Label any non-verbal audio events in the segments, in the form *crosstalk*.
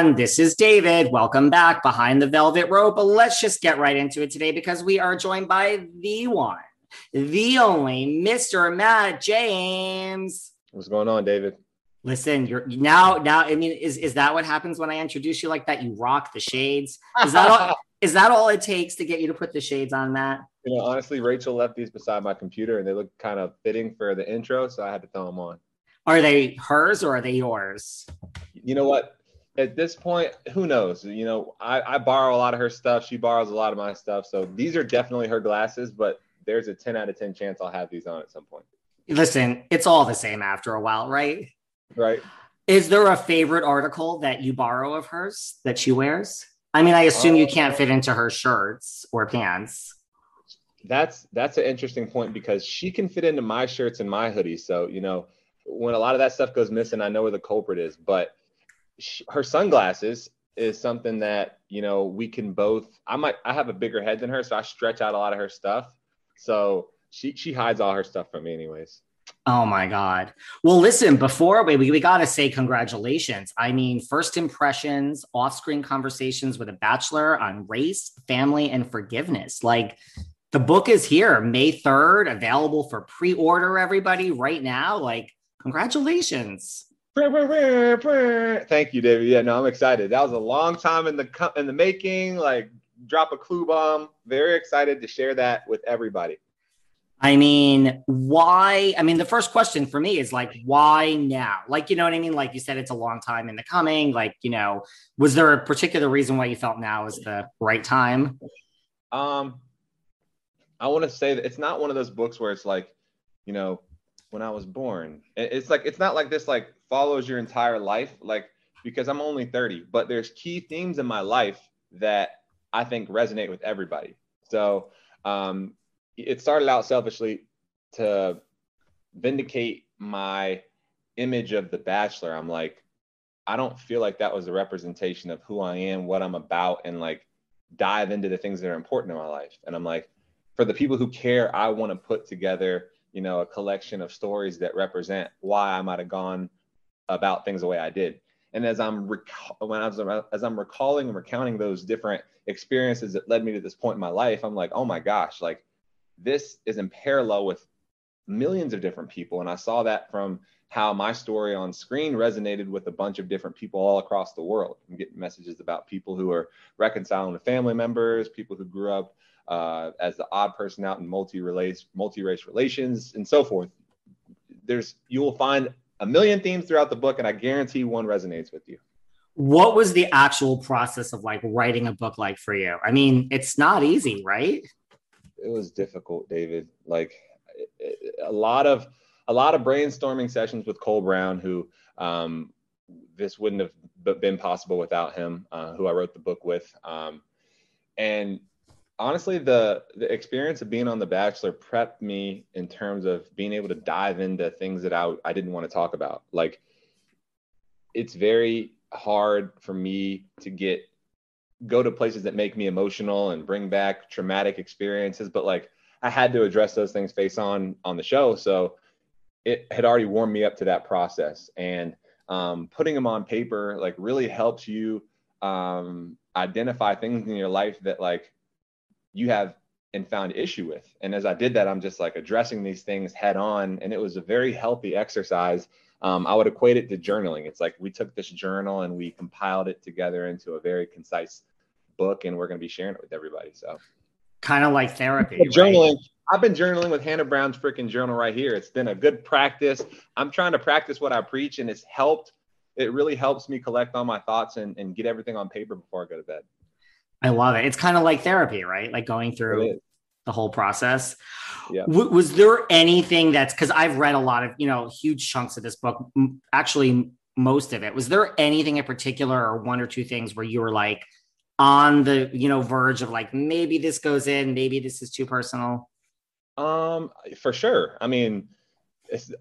Everyone, this is David. Welcome back behind the velvet rope. Let's just get right into it today because we are joined by the one, the only Mr. Matt James. What's going on, David? Listen, you're now now. I mean, is is that what happens when I introduce you like that? You rock the shades. Is that all? *laughs* is that all it takes to get you to put the shades on, Matt? You know, honestly, Rachael left these beside my computer, and they look kind of fitting for the intro, so I had to throw them on. Are they hers or are they yours? You know what? At this point, who knows? You know, I, I borrow a lot of her stuff. She borrows a lot of my stuff. So these are definitely her glasses, but there's a 10 out of 10 chance I'll have these on at some point. Listen, it's all the same after a while, right? Right. Is there a favorite article that you borrow of hers that she wears? I mean, I assume you uh, can't fit into her shirts or pants. That's that's an interesting point because she can fit into my shirts and my hoodies. So, you know, when a lot of that stuff goes missing, I know where the culprit is, but she, her sunglasses is something that, you know, we can both I might I have a bigger head than her, so I stretch out a lot of her stuff. So, she she hides all her stuff from me anyways. Oh my God. Well, listen, before we, we, we got to say congratulations. I mean, first impressions, off screen conversations with a bachelor on race, family, and forgiveness. Like the book is here, May 3rd, available for pre order, everybody, right now. Like, congratulations. Thank you, David. Yeah, no, I'm excited. That was a long time in the in the making. Like, drop a clue bomb. Very excited to share that with everybody. I mean, why? I mean, the first question for me is like, why now? Like, you know what I mean? Like you said, it's a long time in the coming. Like, you know, was there a particular reason why you felt now is the right time? Um, I want to say that it's not one of those books where it's like, you know, when I was born. It's like it's not like this like follows your entire life. Like because I'm only 30, but there's key themes in my life that I think resonate with everybody. So um, it started out selfishly to vindicate my image of the bachelor. I'm like, I don't feel like that was a representation of who I am, what I'm about, and like dive into the things that are important in my life. And I'm like, for the people who care, I want to put together, you know, a collection of stories that represent why I might have gone about things the way I did. And as I'm when I was as I'm recalling and recounting those different experiences that led me to this point in my life, I'm like, oh my gosh, like this is in parallel with millions of different people. And I saw that from how my story on screen resonated with a bunch of different people all across the world. I'm getting messages about people who are reconciling with family members, people who grew up uh, as the odd person out in multi-race multi-race relations, and so forth. There's you will find a million themes throughout the book, and I guarantee one resonates with you. What was the actual process of like writing a book like for you? I mean, it's not easy, right? It was difficult, David. Like a lot of a lot of brainstorming sessions with Cole Brown, who um, this wouldn't have been possible without him, uh, who I wrote the book with. Um, and honestly, the the experience of being on The Bachelor prepped me in terms of being able to dive into things that I I didn't want to talk about. Like, it's very hard for me to get go to places that make me emotional and bring back traumatic experiences, but like I had to address those things face on on the show. So it had already warmed me up to that process. And um, putting them on paper like really helps you um, identify things in your life that like you have and found issue with. And as I did that, I'm just like addressing these things head on. And it was a very healthy exercise. Um, I would equate it to journaling. It's like we took this journal and we compiled it together into a very concise book, and we're going to be sharing it with everybody. So kind of like therapy. Journaling. Right? I've been journaling with Hannah Brown's freaking journal right here. It's been a good practice. I'm trying to practice what I preach, and it's helped. It really helps me collect all my thoughts and, and get everything on paper before I go to bed. I love it. It's kind of like therapy, right? Like going through the whole process. Yeah. W- was there anything that's because I've read a lot of, you know, huge chunks of this book, actually, most of it. Was there anything in particular or one or two things where you were like, on the you know verge of like maybe this goes in maybe this is too personal um for sure i mean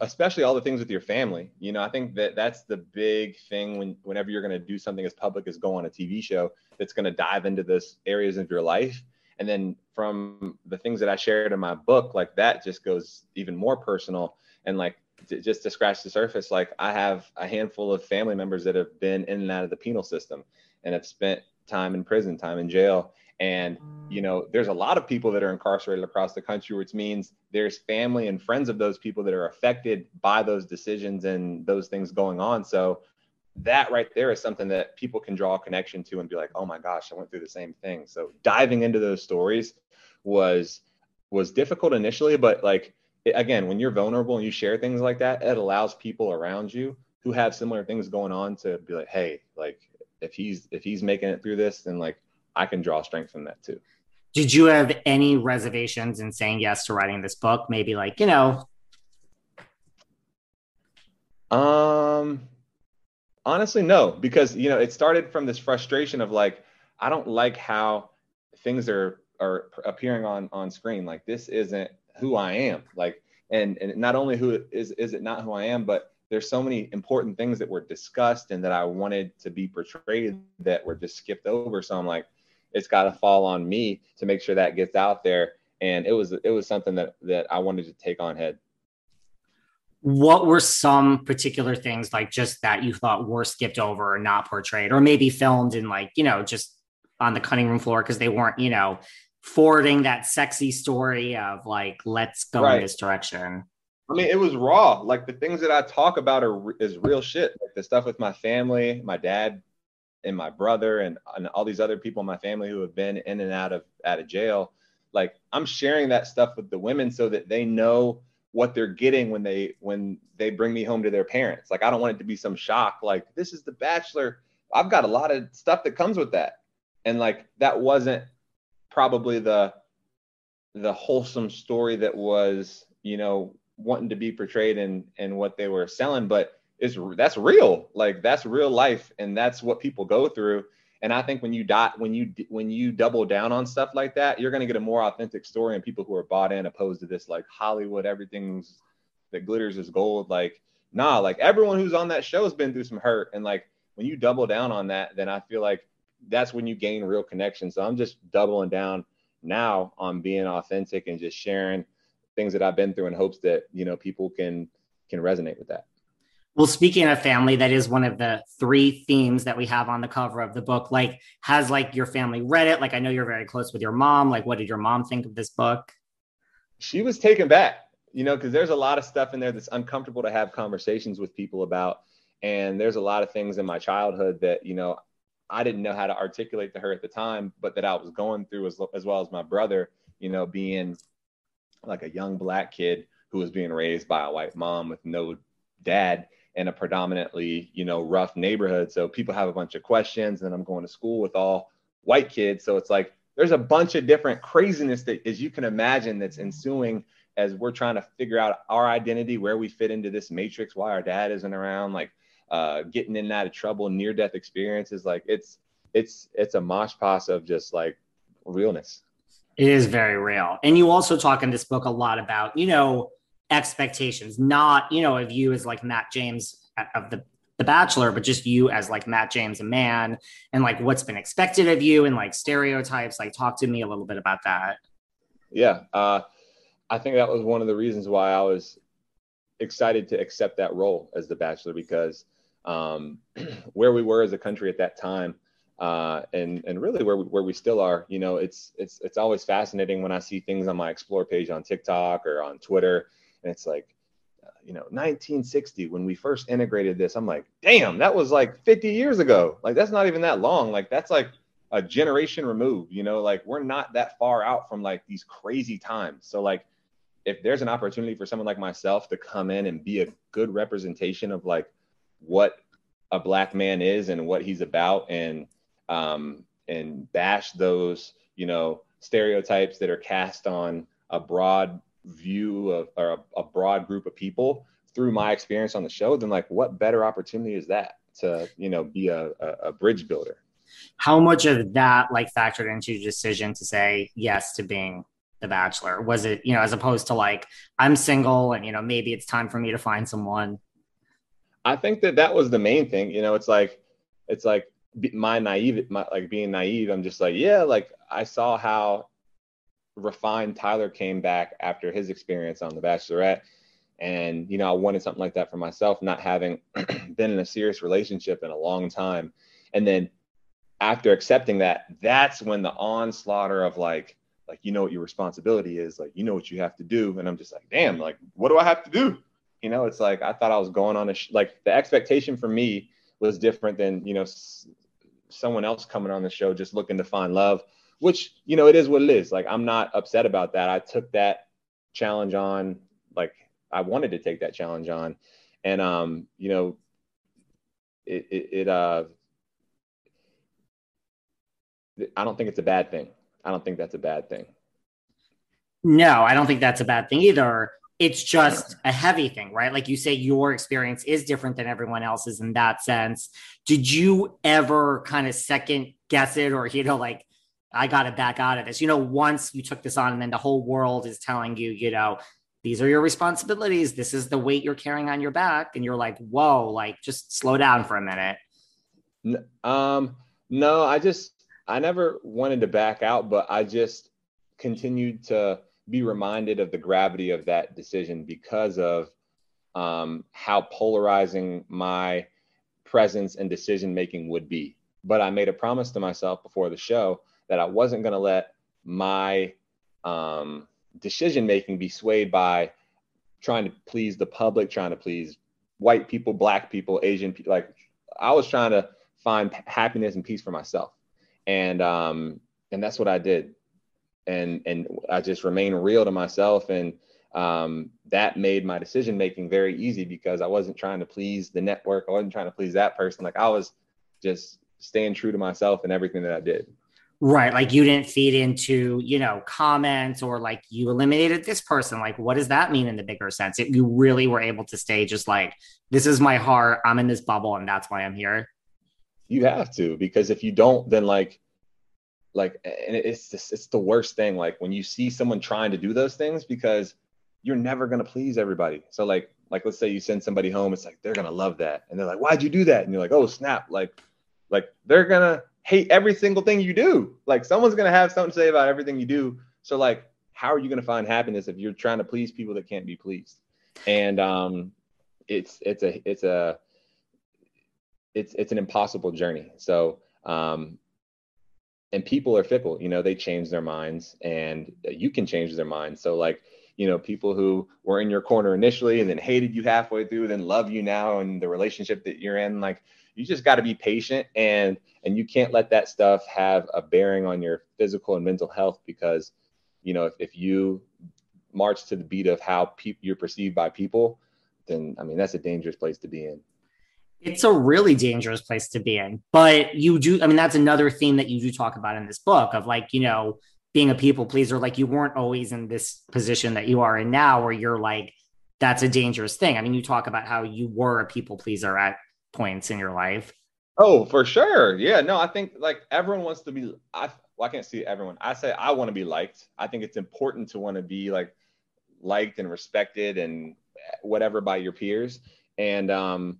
especially all the things with your family you know i think that that's the big thing when whenever you're going to do something as public as go on a tv show that's going to dive into those areas of your life and then from the things that i shared in my book like that just goes even more personal and like just to scratch the surface like i have a handful of family members that have been in and out of the penal system and have spent time in prison, time in jail. And, you know, there's a lot of people that are incarcerated across the country, which means there's family and friends of those people that are affected by those decisions and those things going on. So that right there is something that people can draw a connection to and be like, oh my gosh, I went through the same thing. So diving into those stories was was difficult initially, but like it, again, when you're vulnerable and you share things like that, it allows people around you who have similar things going on to be like, hey, like if he's if he's making it through this, then like I can draw strength from that too. Did you have any reservations in saying yes to writing this book? Maybe like, you know. Um honestly no, because you know, it started from this frustration of like I don't like how things are are appearing on on screen. Like this isn't who I am. Like and and not only who is is it not who I am, but there's so many important things that were discussed and that I wanted to be portrayed that were just skipped over. So I'm like, it's got to fall on me to make sure that gets out there. And it was it was something that that I wanted to take on head. What were some particular things like just that you thought were skipped over or not portrayed, or maybe filmed in like you know just on the cutting room floor because they weren't you know forwarding that sexy story of like let's go right. in this direction. I mean, it was raw. Like the things that I talk about are is real shit. Like the stuff with my family, my dad, and my brother, and, and all these other people in my family who have been in and out of out of jail. Like I'm sharing that stuff with the women so that they know what they're getting when they when they bring me home to their parents. Like I don't want it to be some shock. Like this is The Bachelor. I've got a lot of stuff that comes with that, and like that wasn't probably the the wholesome story that was you know wanting to be portrayed and and what they were selling but it's that's real like that's real life and that's what people go through and i think when you dot when you when you double down on stuff like that you're going to get a more authentic story and people who are bought in opposed to this like hollywood everything's that glitters is gold. Like nah like everyone who's on that show has been through some hurt. And like when you double down on that then i feel like that's when you gain real connection. So i'm just doubling down now on being authentic and just sharing things that I've been through in hopes that, you know, people can can resonate with that. Well, speaking of family, that is one of the three themes that we have on the cover of the book. Like, has like your family read it? Like, I know you're very close with your mom. Like, what did your mom think of this book? She was taken back. you know, because there's a lot of stuff in there that's uncomfortable to have conversations with people about. And there's a lot of things in my childhood that, you know, I didn't know how to articulate to her at the time, but that I was going through as, as well as my brother, you know, being like a young black kid who was being raised by a white mom with no dad in a predominantly, you know, rough neighborhood. So people have a bunch of questions, and I'm going to school with all white kids. So it's like there's a bunch of different craziness that, as you can imagine, that's ensuing as we're trying to figure out our identity, where we fit into this matrix, why our dad isn't around, like uh, getting in and out of trouble, near death experiences. Like it's it's it's a mosh pos of just like realness. It is very real. And you also talk in this book a lot about, you know, expectations, not, you know, of you as like Matt James of the the Bachelor, but just you as like Matt James, a man, and like what's been expected of you and like stereotypes. Like, talk to me a little bit about that. Yeah. Uh, I think that was one of the reasons why I was excited to accept that role as the Bachelor because um, *clears throat* where we were as a country at that time, uh, and and really where we, where we still are. You know, it's it's it's always fascinating when I see things on my explore page on TikTok or on Twitter, and it's like, uh, you know, 1960 when we first integrated this. I'm like, damn, that was like 50 years ago. Like that's not even that long. Like that's like a generation removed. You know, like we're not that far out from like these crazy times. So like if there's an opportunity for someone like myself to come in and be a good representation of like what a black man is and what he's about and um, and bash those, you know, stereotypes that are cast on a broad view of or a, a broad group of people through my experience on the show, then like what better opportunity is that to, you know, be a, a, a bridge builder? How much of that like factored into your decision to say yes to being the bachelor was it you know as opposed to like i'm single and you know maybe it's time for me to find someone i think that that was the main thing you know it's like it's like my naive, my, like being naive, I'm just like, yeah, like I saw how refined Tyler came back after his experience on The Bachelorette. And, you know, I wanted something like that for myself, not having *clears throat* been in a serious relationship in a long time. And then after accepting that, that's when the onslaught of like, like, you know what your responsibility is, like, you know what you have to do. And I'm just like, damn, like, what do I have to do? You know, it's like, I thought I was going on a, sh- like, the expectation for me was different than, you know, someone else coming on the show just looking to find love, which, you know, it is what it is. Like, I'm not upset about that. I took that challenge on, like, I wanted to take that challenge on. And, um, you know, it, it, it uh, I don't think it's a bad thing. I don't think that's a bad thing. No, I don't think that's a bad thing either it's just a heavy thing, right? Like you say, your experience is different than everyone else's in that sense. Did you ever kind of second guess it or, you know, like, I got to back out of this? You know, once you took this on and then the whole world is telling you, you know, these are your responsibilities. This is the weight you're carrying on your back. And you're like, whoa, like just slow down for a minute. Um, no, I just, I never wanted to back out, but I just continued to, be reminded of the gravity of that decision because of um, how polarizing my presence and decision making would be. But I made a promise to myself before the show that I wasn't going to let my um, decision making be swayed by trying to please the public, trying to please white people, black people, Asian people. Like I was trying to find happiness and peace for myself, and um, and that's what I did and and I just remained real to myself and um, that made my decision making very easy because I wasn't trying to please the network. I wasn't trying to please that person. Like I was just staying true to myself and everything that I did. Right. Like you didn't feed into, you know, comments or like you eliminated this person. Like, what does that mean in the bigger sense? You really were able to stay just like, this is my heart. I'm in this bubble and that's why I'm here. You have to, because if you don't, then like like and it's just it's the worst thing like when you see someone trying to do those things because you're never going to please everybody so like like let's say you send somebody home it's like they're going to love that and they're like why'd you do that and you're like oh snap like like they're going to hate every single thing you do. Like someone's to have something to say about everything you do. So like how are you to find happiness if you're trying to please people that can't be pleased? And um it's it's a it's a it's it's an impossible journey. So um and people are fickle you know they change their minds and you can change their minds. So like you know, people who were in your corner initially and then hated you halfway through, then love you now and the relationship that you're in. Like you just got to be patient and and you can't let that stuff have a bearing on your physical and mental health because you know if, if you march to the beat of how pe- you're perceived by people then i mean that's a dangerous place to be in. It's a really dangerous place to be in but you do i mean that's another theme that you do talk about in this book of like you know being a people pleaser like you weren't always in this position that you are in now where you're like that's a dangerous thing. I mean you talk about how you were a people pleaser at points in your life oh for sure yeah no i think like everyone wants to be i well, I can't see everyone. I say I want to be liked. I think it's important to want to be like liked and respected and whatever by your peers. And um,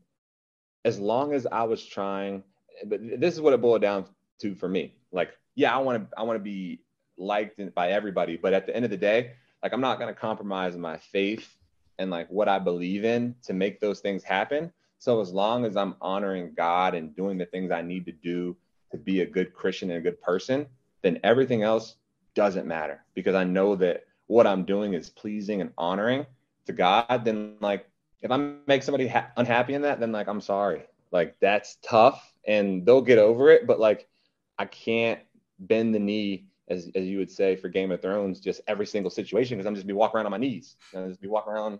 as long as I was trying, but this is what it boiled down to for me. Like, yeah, I want to I want to be liked by everybody, but at the end of the day, like I'm not going to compromise my faith and like what I believe in to make those things happen. So as long as I'm honoring God and doing the things I need to do to be a good Christian and a good person, then everything else doesn't matter because I know that what I'm doing is pleasing and honoring to God. Then, like, if I make somebody ha- unhappy in that, then, like, I'm sorry. Like, that's tough and they'll get over it. But, like, I can't bend the knee, as, as you would say, for Game of Thrones, just every single situation because I'm just be walking around on my knees. and just be walking around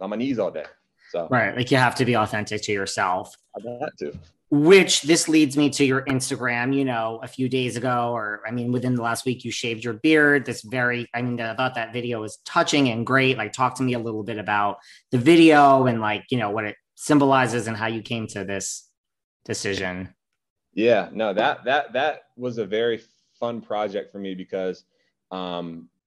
on my knees all day. So, right. Like, you have to be authentic to yourself. I got to which this leads me to your Instagram, you know, a few days ago, or I mean, within the last week, you shaved your beard. This very, I mean, I thought that video was touching and great. Like, talk to me a little bit about the video and, like, you know, what it symbolizes and how you came to this decision. Yeah, no, that, that, that was a very fun project for me because, um,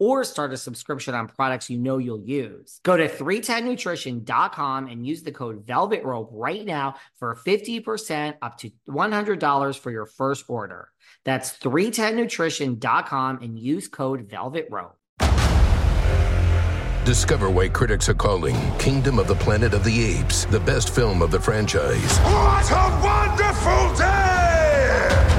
or start a subscription on products you know you'll use. Go to 310nutrition.com and use the code Velvet Rope right now for 50% up to $100 for your first order. That's 310nutrition.com and use code Velvet Rope. Discover why critics are calling Kingdom of the Planet of the Apes the best film of the franchise. What a wonderful day!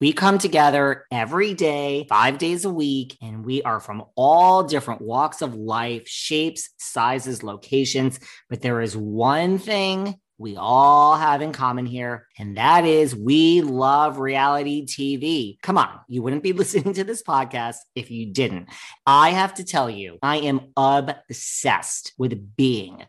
We come together every day, five days a week, and we are from all different walks of life, shapes, sizes, locations. But there is one thing we all have in common here, and that is we love reality TV. Come on, you wouldn't be *laughs* listening to this podcast if you didn't. I have to tell you, I am obsessed with Being.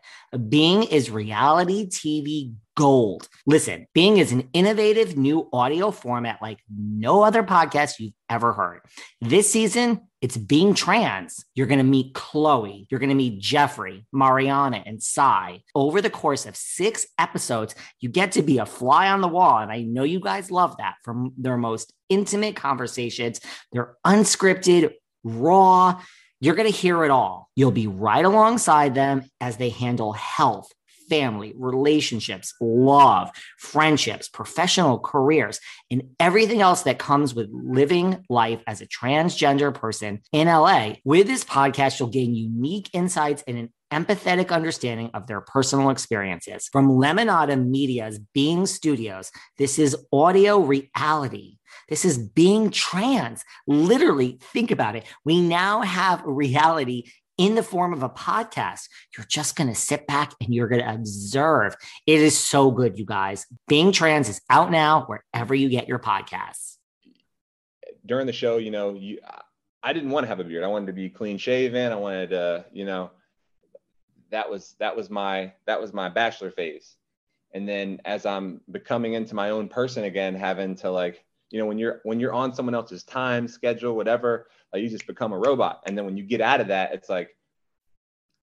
Being is reality TV gold. Listen, Being is an innovative new audio format like no other podcast you've ever heard. This season, it's Being Trans. You're going to meet Chloe, you're going to meet Jeffrey, Mariana, and Sai. Over the course of six episodes, you get to be a fly on the wall. And I know you guys love that from their most intimate conversations. They're unscripted, raw. You're going to hear it all. You'll be right alongside them as they handle health family, relationships, love, friendships, professional careers, and everything else that comes with living life as a transgender person in LA. With this podcast, you'll gain unique insights and an empathetic understanding of their personal experiences. From Lemonada Media's Being Studios, this is audio reality. This is being trans. Literally, think about it. We now have reality in the form of a podcast. You're just going to sit back and you're going to observe. It is so good, you guys. Being trans is out now wherever you get your podcasts. During the show, you know, you, I didn't want to have a beard. I wanted to be clean shaven. I wanted to, you know, that was that was my that was my bachelor phase. And then as I'm becoming into my own person again, having to like, you know, when you're when you're on someone else's time schedule, whatever, like you just become a robot. And then when you get out of that, it's like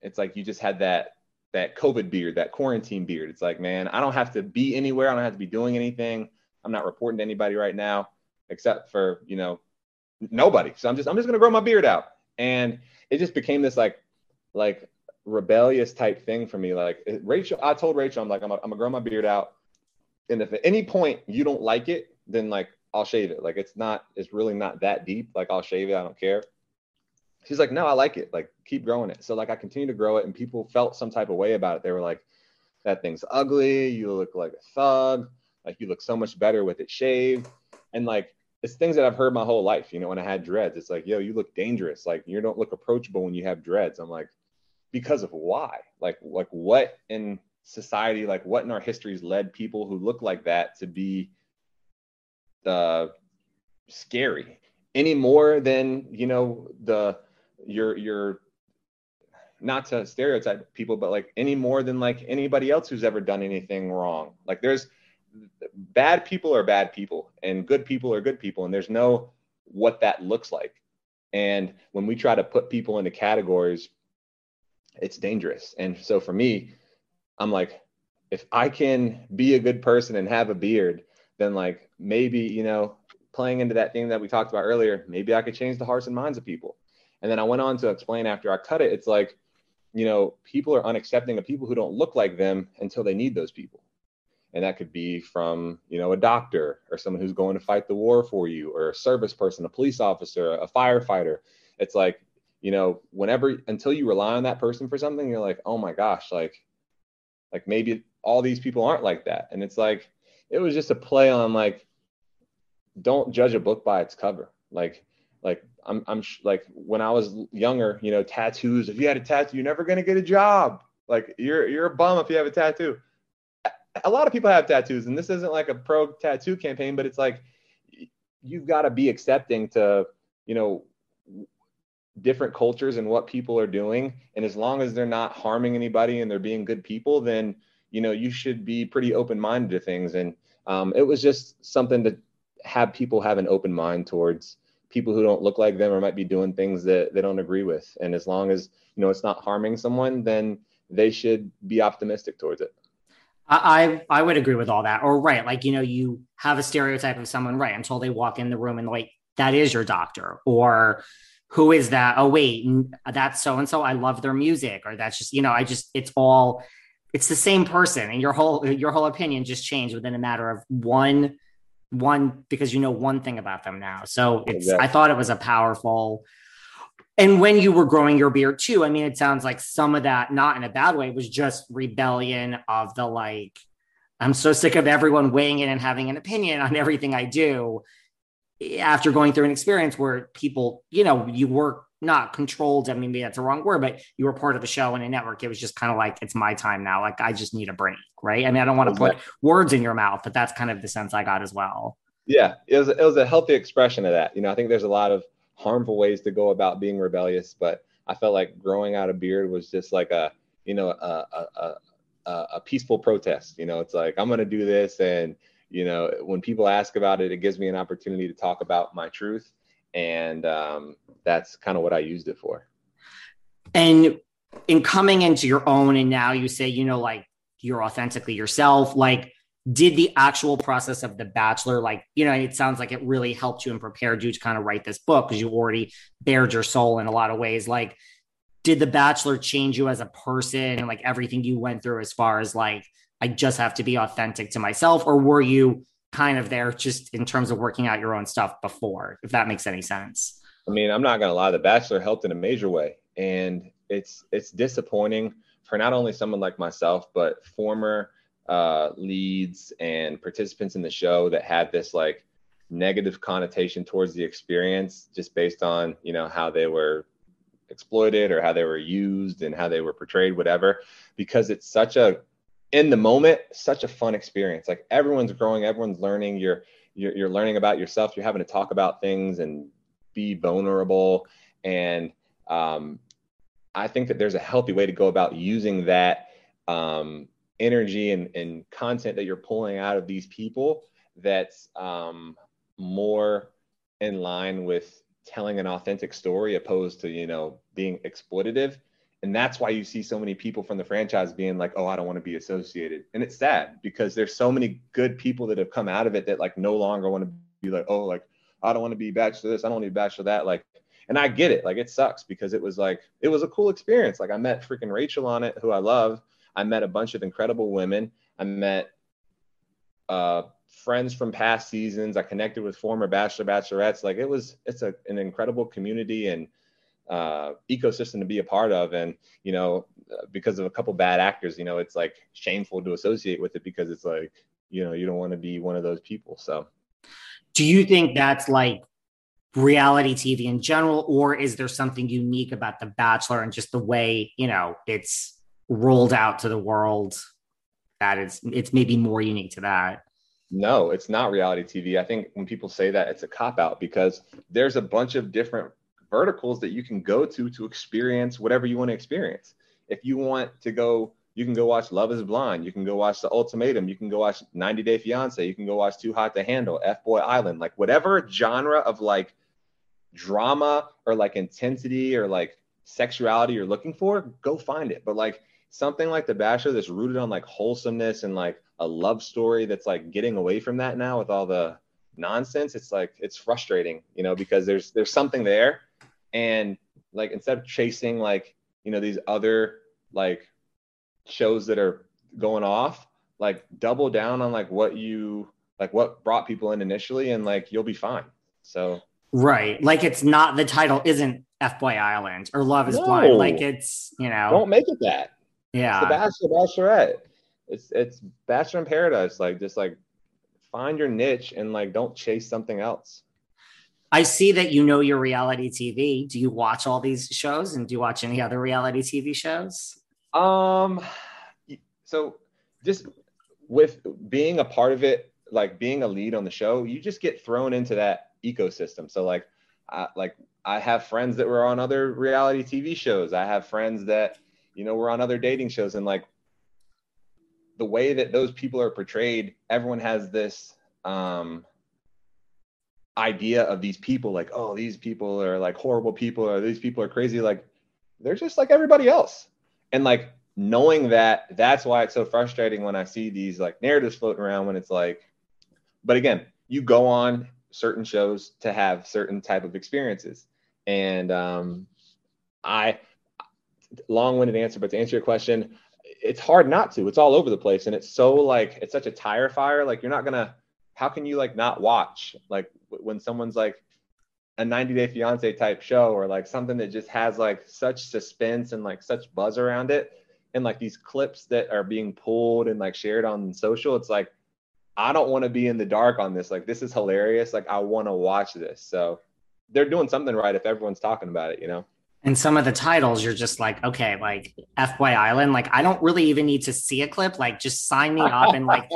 it's like you just had that that COVID beard, that quarantine beard. It's like, man, I don't have to be anywhere. I don't have to be doing anything. I'm not reporting to anybody right now, except for, you know, nobody. So I'm just I'm just gonna grow my beard out. And it just became this like like rebellious type thing for me. Like Rachael, I told Rachael, I'm like, I'm, I'm gonna grow my beard out. And if at any point you don't like it, then like I'll shave it. Like it's not, it's really not that deep. Like I'll shave it. I don't care. She's like, no, I like it. Like keep growing it. So like I continue to grow it and people felt some type of way about it. They were like, that thing's ugly. You look like a thug. Like you look so much better with it shaved. And like it's things that I've heard my whole life. You know, when I had dreads, it's like, yo, you look dangerous. Like you don't look approachable when you have dreads. I'm like, because of why? Like, like what in society, like what in our histories led people who look like that to be uh, scary any more than you know the your your not to stereotype people, but like any more than like anybody else who's ever done anything wrong. Like there's bad people are bad people and good people are good people. And there's no what that looks like. And when we try to put people into categories, it's dangerous. And so for me, I'm like, if I can be a good person and have a beard, then like maybe, you know, playing into that thing that we talked about earlier, maybe I could change the hearts and minds of people. And then I went on to explain after I cut it, it's like, you know, people are unaccepting of people who don't look like them until they need those people. And that could be from, you know, a doctor or someone who's going to fight the war for you, or a service person, a police officer, a firefighter. It's like, you know, whenever until you rely on that person for something, you're like, oh my gosh, like, like maybe all these people aren't like that. And it's like, it was just a play on like, don't judge a book by its cover. Like, like I'm, I'm like when I was younger, you know, tattoos. If you had a tattoo, you're never gonna get a job. Like you're you're a bum if you have a tattoo. A lot of people have tattoos, and this isn't like a pro tattoo campaign, but it's like you've got to be accepting to, you know, different cultures and what people are doing. And as long as they're not harming anybody and they're being good people, then you know you should be pretty open minded to things. And um, it was just something to have people have an open mind towards people who don't look like them or might be doing things that they don't agree with. And as long as you know it's not harming someone, then they should be optimistic towards it. I I would agree with all that. Or right, like you know, you have a stereotype of someone right until they walk in the room and like that is your doctor, or who is that? Oh wait, that's so and so. I love their music, or that's just you know, I just it's all it's the same person, and your whole your whole opinion just changed within a matter of one one because you know one thing about them now. So it's exactly. I thought it was a powerful and when you were growing your beard too, I mean, it sounds like some of that, not in a bad way, was just rebellion of the like, I'm so sick of everyone weighing in and having an opinion on everything I do after going through an experience where people, you know, you were not controlled. I mean, maybe that's a wrong word, but you were part of a show and a network. It was just kind of like, it's my time now. Like, I just need a break, right? I mean, I don't want to put words in your mouth, but that's kind of the sense I got as well. Yeah, it was, it was a healthy expression of that. You know, I think there's a lot of harmful ways to go about being rebellious, but I felt like growing out a beard was just like a, you know, a, a, a, a peaceful protest. You know, it's like, I'm going to do this. And, you know, when people ask about it, it gives me an opportunity to talk about my truth and um, that's kind of what I used it for. And in coming into your own, and now you say, you know, like you're authentically yourself, like did the actual process of the bachelor like you know it sounds like it really helped you and prepared you to kind of write this book because you already bared your soul in a lot of ways like did the bachelor change you as a person and like everything you went through as far as like i just have to be authentic to myself or were you kind of there just in terms of working out your own stuff before, if that makes any sense. I mean, I'm not gonna lie, The Bachelor helped in a major way. And it's it's disappointing for not only someone like myself, but former uh, leads and participants in the show that had this like negative connotation towards the experience just based on you know how they were exploited or how they were used and how they were portrayed, whatever, because it's such a in the moment, such a fun experience. Like everyone's growing, everyone's learning. You're you're, you're learning about yourself. You're having to talk about things and be vulnerable. And um, I think that there's a healthy way to go about using that um, energy and, and content that you're pulling out of these people that's um, more in line with telling an authentic story opposed to you know being exploitative and that's why you see so many people from the franchise being like oh i don't want to be associated and it's sad because there's so many good people that have come out of it that like no longer want to be like oh like i don't want to be bachelor this i don't want to be bachelor that like and i get it like it sucks because it was like it was a cool experience like i met freaking rachael on it who i love i met a bunch of incredible women i met uh friends from past seasons. I connected with former bachelor bachelorettes. Like it was, it's a, an incredible community and uh, ecosystem to be a part of. And you know, because of a couple bad actors, you know, it's like shameful to associate with it because it's like, you know, you don't want to be one of those people. So, do you think that's like reality TV in general, or is there something unique about The Bachelor and just the way you know it's rolled out to the world that it's it's maybe more unique to that? No, it's not reality TV. I think when people say that, it's a cop out because there's a bunch of different verticals that you can go to to experience whatever you want to experience. If you want to go, you can go watch Love is Blind. You can go watch The Ultimatum. You can go watch 90 Day Fiance. You can go watch Too Hot to Handle, F Boy Island. Like whatever genre of like drama or like intensity or like sexuality you're looking for, go find it. But like something like The Bachelor that's rooted on like wholesomeness and like a love story that's like getting away from that now with all the nonsense it's like it's frustrating you know because there's there's something there and like instead of chasing like you know these other like shows that are going off like double down on like what you like what brought people in initially and like you'll be fine. So right. Like it's not the title isn't fboy island or love is no. blind like it's you know. Don't make it that. Yeah it's the bachelor bachelorette. It's it's bachelor in paradise. Like just like find your niche and like don't chase something else i see that you know your reality tv do you watch all these shows and do you watch any other reality tv shows? Um so just with being a part of it like being a lead on the show you just get thrown into that ecosystem. So like I, like i have friends that were on other reality tv shows. I have friends that you know were on other dating shows. And like the way that those people are portrayed, everyone has this um, idea of these people like, oh, these people are like horrible people, or these people are crazy. Like, they're just like everybody else. And like knowing that, that's why it's so frustrating when I see these like narratives floating around when it's like, but again, you go on certain shows to have certain type of experiences. And um, I, long-winded answer, but to answer your question, it's hard not to. It's all over the place, and it's so like it's such a tire fire. Like you're not gonna. How can you like not watch like when someone's like a 90 Day Fiance type show or like something that just has like such suspense and like such buzz around it, and like these clips that are being pulled and like shared on social. It's like I don't want to be in the dark on this. Like this is hilarious. Like I want to watch this. So they're doing something right if everyone's talking about it. You know. And some of the titles, you're just like, okay, like FBoy Island, like I don't really even need to see a clip. Like, just sign me up and like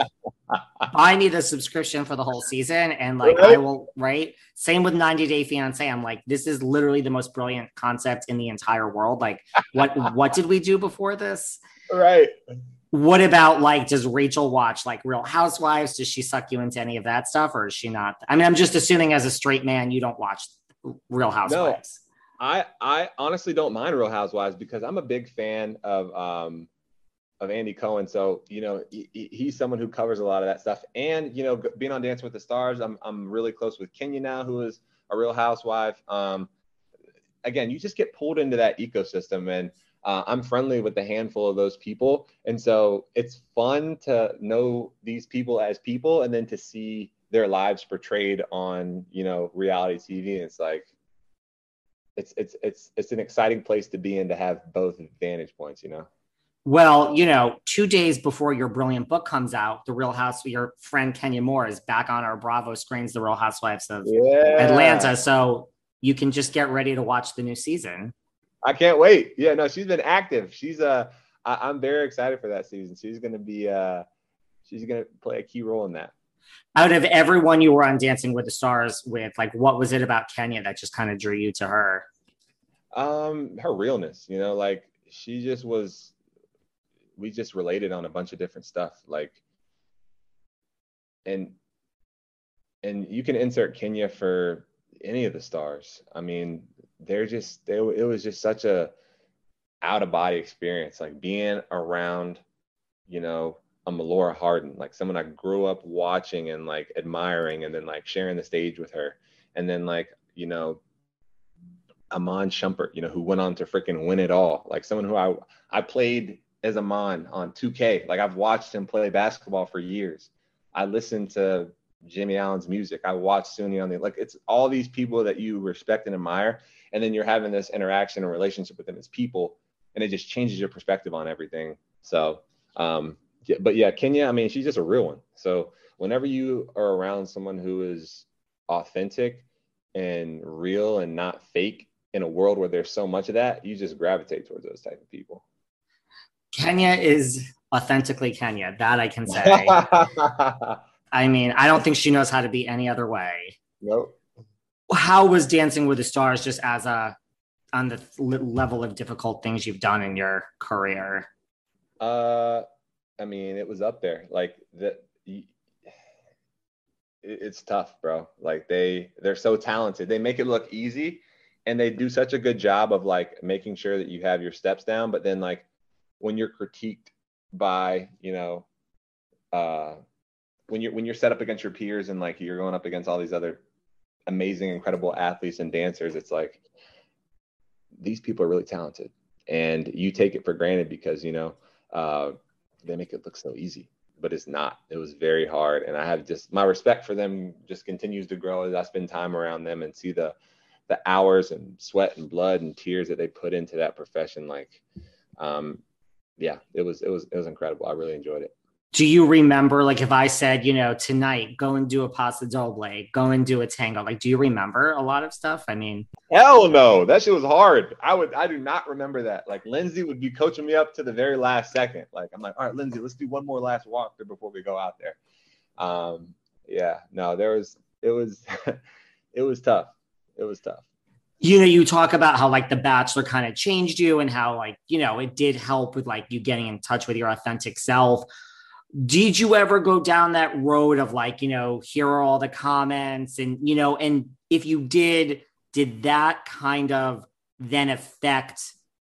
*laughs* buy me the subscription for the whole season, and like right? I will. Right. Same with 90 Day Fiance. I'm like, this is literally the most brilliant concept in the entire world. Like, what what did we do before this? Right. What about like, does Rachael watch like Real Housewives? Does she suck you into any of that stuff, or is she not? I mean, I'm just assuming as a straight man, you don't watch Real Housewives. No. I I honestly don't mind Real Housewives because I'm a big fan of um of Andy Cohen. So you know he, he's someone who covers a lot of that stuff. And you know being on Dancing with the Stars, I'm I'm really close with Kenya now, who is a Real Housewife. Um, again, you just get pulled into that ecosystem, and uh, I'm friendly with a handful of those people, and so it's fun to know these people as people, and then to see their lives portrayed on you know reality TV. And it's like it's it's it's it's an exciting place to be in to have both vantage points, you know. Well, you know, two days before your brilliant book comes out, The Real House, your friend Kenya Moore is back on our Bravo screens, The Real Housewives of yeah. Atlanta. So you can just get ready to watch the new season. I can't wait. Yeah, no, she's been active. She's uh I, am very excited for that season. She's gonna be uh she's gonna play a key role in that. Out of everyone you were on Dancing with the Stars with, like what was it about Kenya that just kind of drew you to her? Um, her realness, you know, like she just was we just related on a bunch of different stuff. Like and and you can insert Kenya for any of the stars. I mean, they're just they, it was just such a out of body experience, like being around, you know, a Melora Hardin, like someone I grew up watching and like admiring, and then like sharing the stage with her, and then like you know, Iman Shumpert, you know, who went on to freaking win it all, like someone who I I played as Iman on 2K, like I've watched him play basketball for years. I listened to Jimmy Allen's music. I watched Suni on the like it's all these people that you respect and admire, and then you're having this interaction and relationship with them as people, and it just changes your perspective on everything. So, um, yeah, but yeah, Kenya, I mean, she's just a real one. So whenever you are around someone who is authentic and real and not fake in a world where there's so much of that, you just gravitate towards those type of people. Kenya is authentically Kenya. That I can say. *laughs* I mean, I don't think she knows how to be any other way. Nope. How was Dancing with the Stars just as a on the level of difficult things you've done in your career? Uh, I mean, it was up there. Like that, it's tough, bro. Like they they're so talented. They make it look easy, and they do such a good job of like making sure that you have your steps down. But then like when you're critiqued by you know uh when you're when you're set up against your peers and like you're going up against all these other amazing incredible athletes and dancers it's like these people are really talented and you take it for granted because you know uh, they make it look so easy but it's not it was very hard and i have just my respect for them just continues to grow as i spend time around them and see the the hours and sweat and blood and tears that they put into that profession like um, yeah, it was it was it was incredible. I really enjoyed it. Do you remember like if I said, you know, tonight go and do a paso doble, go and do a tango? Like, do you remember a lot of stuff? I mean, hell no, that shit was hard. I would I do not remember that. Like Lindsay would be coaching me up to the very last second. Like I'm like, all right, Lindsay, let's do one more last walkthrough before we go out there. Um, yeah, no, there was it was *laughs* it was tough. It was tough you know, you talk about how like The Bachelor kind of changed you and how like, you know, it did help with like you getting in touch with your authentic self. Did you ever go down that road of like, you know, here are all the comments and, you know, and if you did, did that kind of then affect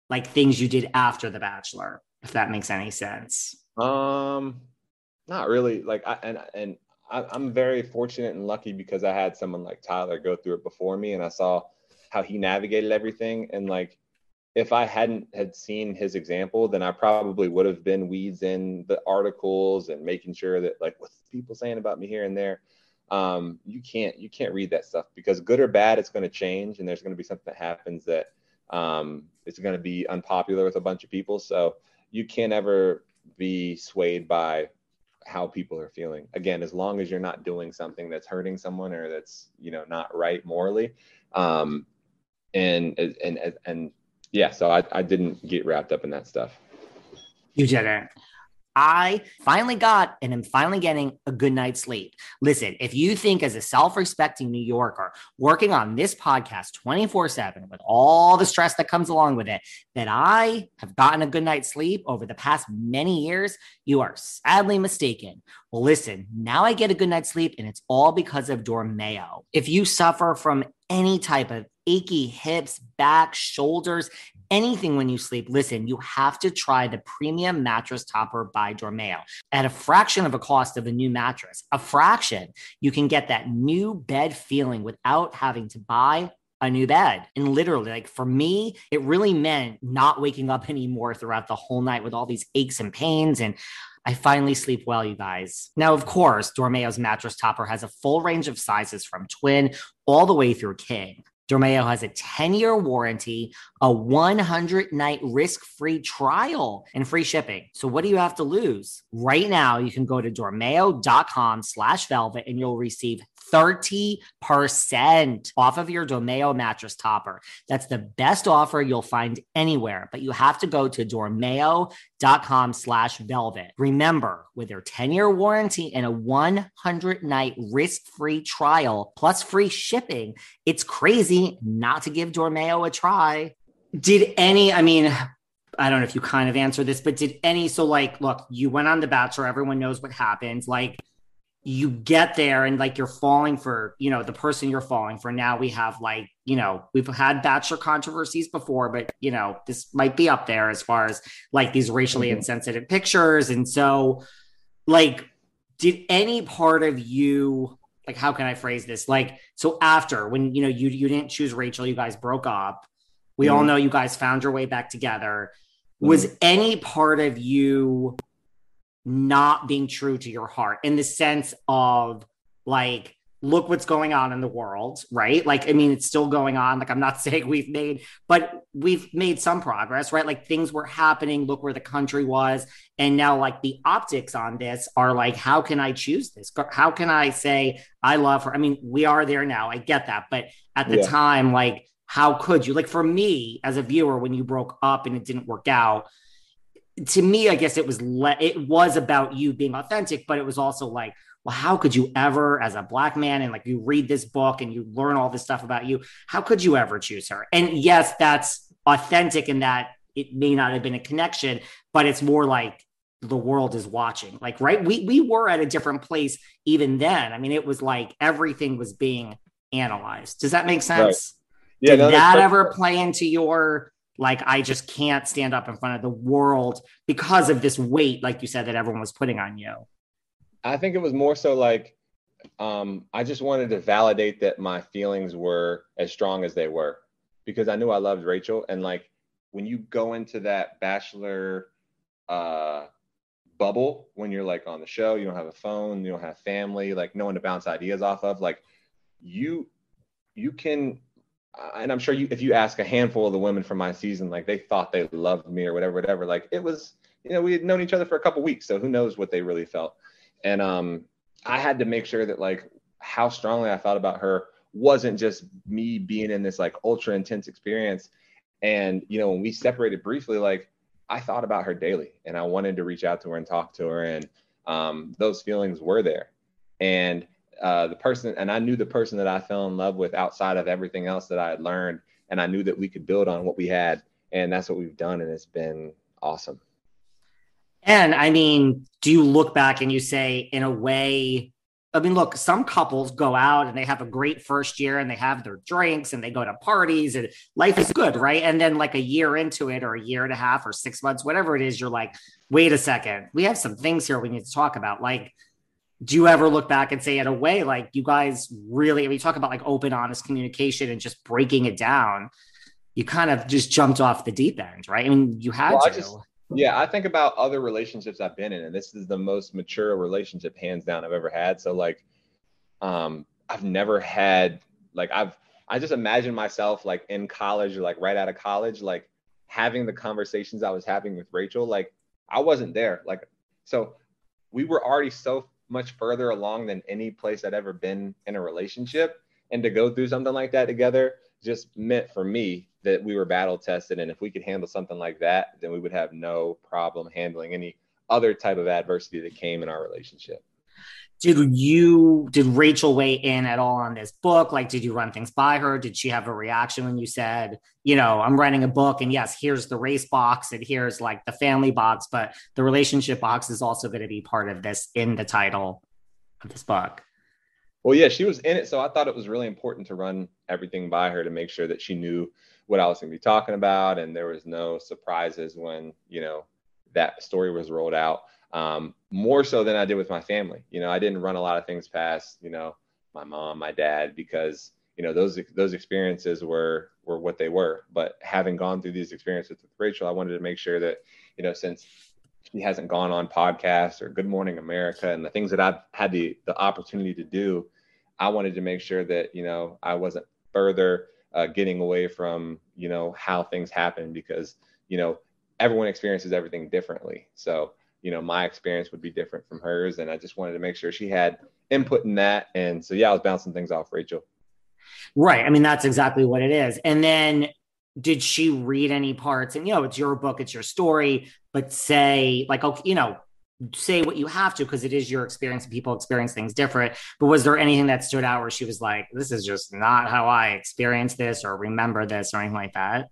like things you did after The Bachelor, if that makes any sense? Um, not really. Like, I, and, and I, I'm very fortunate and lucky because I had someone like Tyler go through it before me and I saw, how he navigated everything and like if I hadn't had seen his example, then I probably would have been weeds in the articles and making sure that like what's people saying about me here and there. Um, you can't you can't read that stuff because good or bad, it's going to change and there's going to be something that happens that um, it's going to be unpopular with a bunch of people. So you can't ever be swayed by how people are feeling. Again, as long as you're not doing something that's hurting someone or that's you know not right morally. Um, and and and, and yeah, so I, I didn't get wrapped up in that stuff. You didn't. I finally got and am finally getting a good night's sleep. Listen, if you think as a self respecting New Yorker working on this podcast 24 7 with all the stress that comes along with it, that I have gotten a good night's sleep over the past many years, you are sadly mistaken. Well, listen, now I get a good night's sleep and it's all because of Dormeo. If you suffer from any type of achy hips, back, shoulders, anything when you sleep, listen, you have to try the premium mattress topper by Dormeo at a fraction of a cost of a new mattress. A fraction, you can get that new bed feeling without having to buy a new bed. And literally, like for me, it really meant not waking up *laughs* anymore throughout the whole night with all these aches and pains. And I finally sleep well, you guys. Now, of course, Dormeo's mattress topper has a full range of sizes from twin all the way through king. Dormeo has a 10 year warranty, a 100 night risk free trial, and free shipping. So, what do you have to lose? Right now, you can go to dormeo.com slash velvet and you'll receive 30% off of your Dormeo mattress topper. That's the best offer you'll find anywhere, but you have to go to dormeo.com slash velvet. Remember, with their 10-year warranty and a 100-night risk-free trial plus free shipping, it's crazy not to give Dormeo a try. Did any, I mean, I don't know if you kind of answer this, but did any, so like, look, you went on The Bachelor, everyone knows what happens. Like, you get there and like you're falling for you know the person you're falling for now we have like you know we've had bachelor controversies before but you know this might be up there as far as like these racially mm-hmm. insensitive pictures and so like did any part of you like how can i phrase this like so after when you know you you didn't choose rachael you guys broke up we mm-hmm. all know you guys found your way back together mm-hmm. was any part of you not being true to your heart in the sense of like look what's going on in the world, right? Like, I mean, it's still going on. Like, I'm not *laughs* saying we've made, but we've made some progress, right? Like, things were happening. Look where the country was. And now, like, the optics on this are like, how can I choose this? How can I say, I love her? I mean, we are there now. I get that. But at the yeah. time, like, how could you? Like, for me as a viewer, when you broke up and it didn't work out, to me, I guess it was le- it was about you being authentic, but it was also like, well, how could you ever, as a black man, and like you read this book and you learn all this stuff about you, how could you ever choose her? And yes, that's authentic in that it may not have been a connection, but it's more like the world is watching. Like, right? We we were at a different place even then. I mean, it was like everything was being analyzed. Does that make sense? Right. Yeah, Did no, that ever play into your like I just can't stand up in front of the world because of this weight, like you said, that everyone was putting on you? I think it was more so like um, I just wanted to validate that my feelings were as strong as they were because I knew I loved Rachael. And like when you go into that bachelor uh, bubble, when you're like on the show, you don't have a phone, you don't have family, like no one to bounce ideas off of, like you you can and I'm sure you, if you ask a handful of the women from my season, like they thought they loved me or whatever, whatever. Like it was, you know, we had known each other for a couple weeks, so who knows what they really felt. And um, I had to make sure that like how strongly I felt about her wasn't just me being in this like ultra intense experience. And you know, when we separated briefly, like I thought about her daily, and I wanted to reach out to her and talk to her, and um, those feelings were there. And uh, the person, and I knew the person that I fell in love with outside of everything else that I had learned, and I knew that we could build on what we had, and that's what we've done, and it's been awesome. And I mean, do you look back and you say, in a way, I mean, look, some couples go out and they have a great first year and they have their drinks and they go to parties and life is good, right? And then, like a year into it, or a year and a half, or six months, whatever it is, you're like, wait a second, we have some things here we need to talk about. Like, do you ever look back and say in a way like you guys really I mean talk about like open honest communication and just breaking it down you kind of just jumped off the deep end right? I mean you had well, to. I just, yeah i think about other relationships i've been in and this is the most mature relationship hands down i've ever had. So like um i've never had like i've i just imagine myself like in college or like right out of college like having the conversations i was having with rachael like i wasn't there. Like so we were already so much further along than any place I'd ever been in a relationship. And to go through something like that together just meant for me that we were battle tested. And if we could handle something like that, then we would have no problem handling any other type of adversity that came in our relationship did you did rachael weigh in at all on this book? Like did you run things by her? Did she have a reaction when you said you know i'm writing a book and yes here's the race box and here's like the family box but the relationship box is also going to be part of this in the title of this book well yeah she was in it so i thought it was really important to run everything by her to make sure that she knew what i was going to be talking about and there was no surprises when you know that story was rolled out um, more so than I did with my family. You know, I didn't run a lot of things past, you know, my mom, my dad, because you know those those experiences were were what they were. But having gone through these experiences with Rachael, I wanted to make sure that you know since she hasn't gone on podcasts or Good Morning America and the things that I've had the the opportunity to do, I wanted to make sure that you know I wasn't further uh, getting away from you know how things happen because you know everyone experiences everything differently. So you know my experience would be different from hers and i just wanted to make sure she had input in that. And so yeah, I was bouncing things off Rachael. Right. I mean, that's exactly what it is. And then did she read any parts? And you know, it's your book, it's your story, but say like, okay, you know, say what you have to because it is your experience and people experience things different. But was there anything that stood out where she was like, this is just not how I experience this or remember this or anything like that?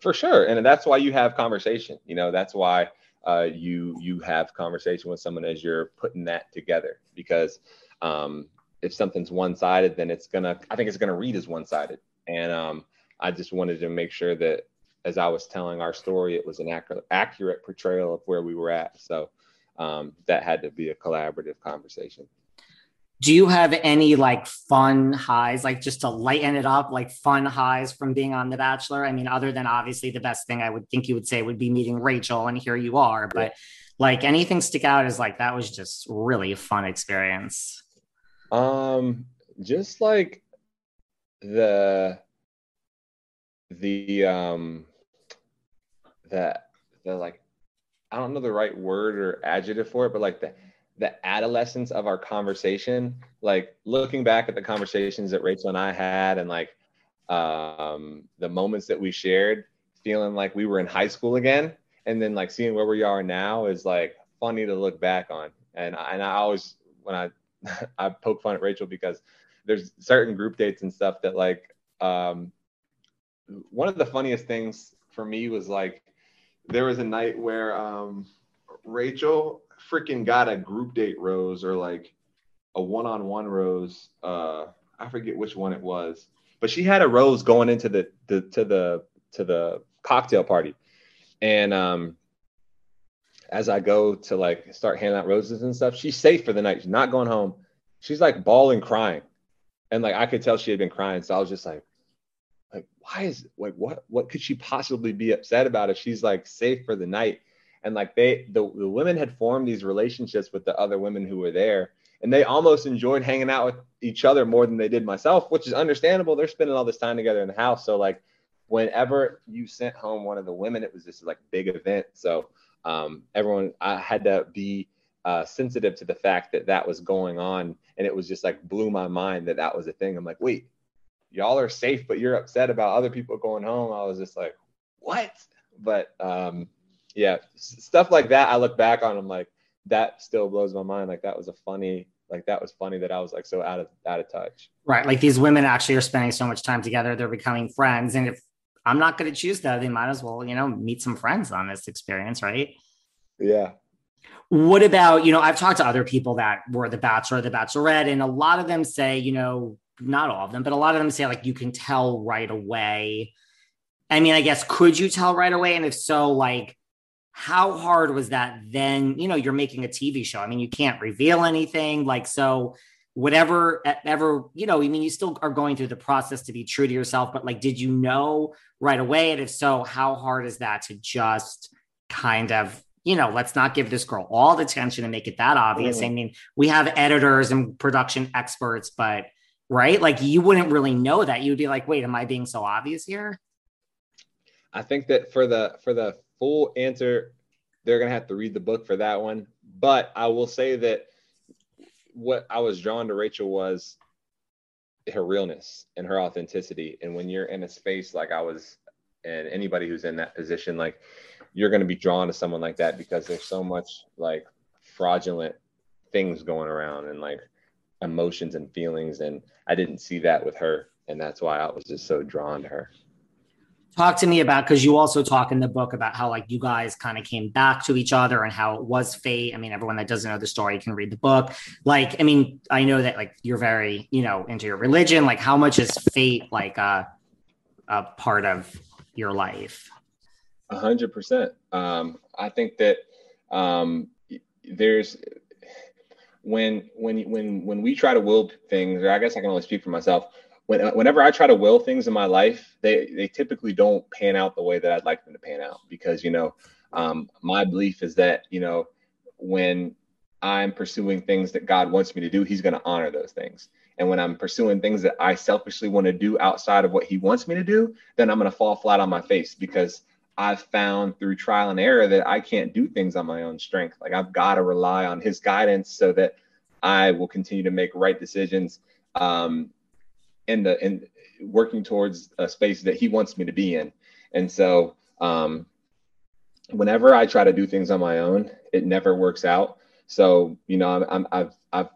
For sure. And that's why you have conversation. You know, that's why uh, you you have conversation with someone as you're putting that together because um, if something's one-sided then it's gonna i think it's gonna read as one-sided. And um, i just wanted to make sure that as i was telling our story it was an accurate, accurate portrayal of where we were at. So um, that had to be a collaborative conversation do you have any like fun highs like just to lighten it up like fun highs from being on the bachelor? I mean other than obviously the best thing i would think you would say would be meeting rachael and here you are but like anything stick out as like that was just really a fun experience? Um, just like the the um the the like I don't know the right word or adjective for it, but like the the adolescence of our conversation, like looking back at the conversations that Rachael and I had and like um the moments that we shared, feeling like we were in high school again, and then like seeing where we are now is like funny to look back on. And and I always when I *laughs* I poke fun at Rachael because there's certain group dates and stuff that like um, one of the funniest things for me was like there was a night where um, Rachael freaking got a group date rose or like a one-on-one rose. Uh, I forget which one it was, but she had a rose going into the, the to the to the cocktail party, and um, as I go to like start handing out roses and stuff, she's safe for the night. She's not going home. She's like bawling, crying. And like I could tell she had been crying. So I was just like, like, why is like what what could she possibly be upset about if she's like safe for the night? And like they the, the women had formed these relationships with the other women who were there. And they almost enjoyed hanging out with each other more than they did myself, which is understandable. They're spending all this time together in the house. So like whenever you sent home one of the women, it was just like big event. So um, everyone I had to be uh, sensitive to the fact that that was going on, and it was just like blew my mind that that was a thing. I'm like, wait, y'all are safe, but you're upset about other people going home. I was just like, what? But um, yeah, stuff like that. I look back on, I'm like, that still blows my mind. Like that was a funny like that was funny that I was like so out of out of touch. Right. Like these women actually are spending so much time together, they're becoming friends. And if I'm not going to choose that. They might as well, you know, meet some friends on this experience, right? Yeah. What about, you know, I've talked to other people that were the bachelor, the bachelorette, and a lot of them say, you know, not all of them, but a lot of them say like you can tell right away. I mean, I guess could you tell right away? And if so, like how hard was that then? You know, you're making a TV show. I mean, you can't reveal anything. Like, so whatever ever you know i mean you still are going through the process to be true to yourself but like did you know right away and if so how hard is that to just kind of you know let's not give this girl all the attention and make it that obvious mm. i mean we have editors and production experts but right like you wouldn't really know that you'd be like wait am i being so obvious here i think that for the for the full answer they're gonna have to read the book for that one but i will say that what I was drawn to Rachael was her realness and her authenticity. And when you're in a space like I was, and anybody who's in that position, like you're going to be drawn to someone like that because there's so much like fraudulent things going around and like emotions and feelings. And I didn't see that with her. And that's why I was just so drawn to her talk to me about because you also talk in the book about how like you guys kind of came back to each other and how it was fate. I mean everyone that doesn't know the story can read the book. Like i mean i know that like you're very you know into your religion. Like how much is fate like a, a part of your life? A hundred percent. Um i think that um there's when when when when we try to will things or i guess i can only speak for myself when, whenever I try to will things in my life, they they typically don't pan out the way that I'd like them to pan out because you know um, my belief is that you know when I'm pursuing things that God wants me to do, He's going to honor those things. And when I'm pursuing things that I selfishly want to do outside of what He wants me to do, then I'm going to fall flat on my face because I've found through trial and error that I can't do things on my own strength. Like I've got to rely on His guidance so that I will continue to make right decisions um, in the in working towards a space that he wants me to be in. And so um, whenever I try to do things on my own, it never works out. So, you know, I'm, I'm I've I've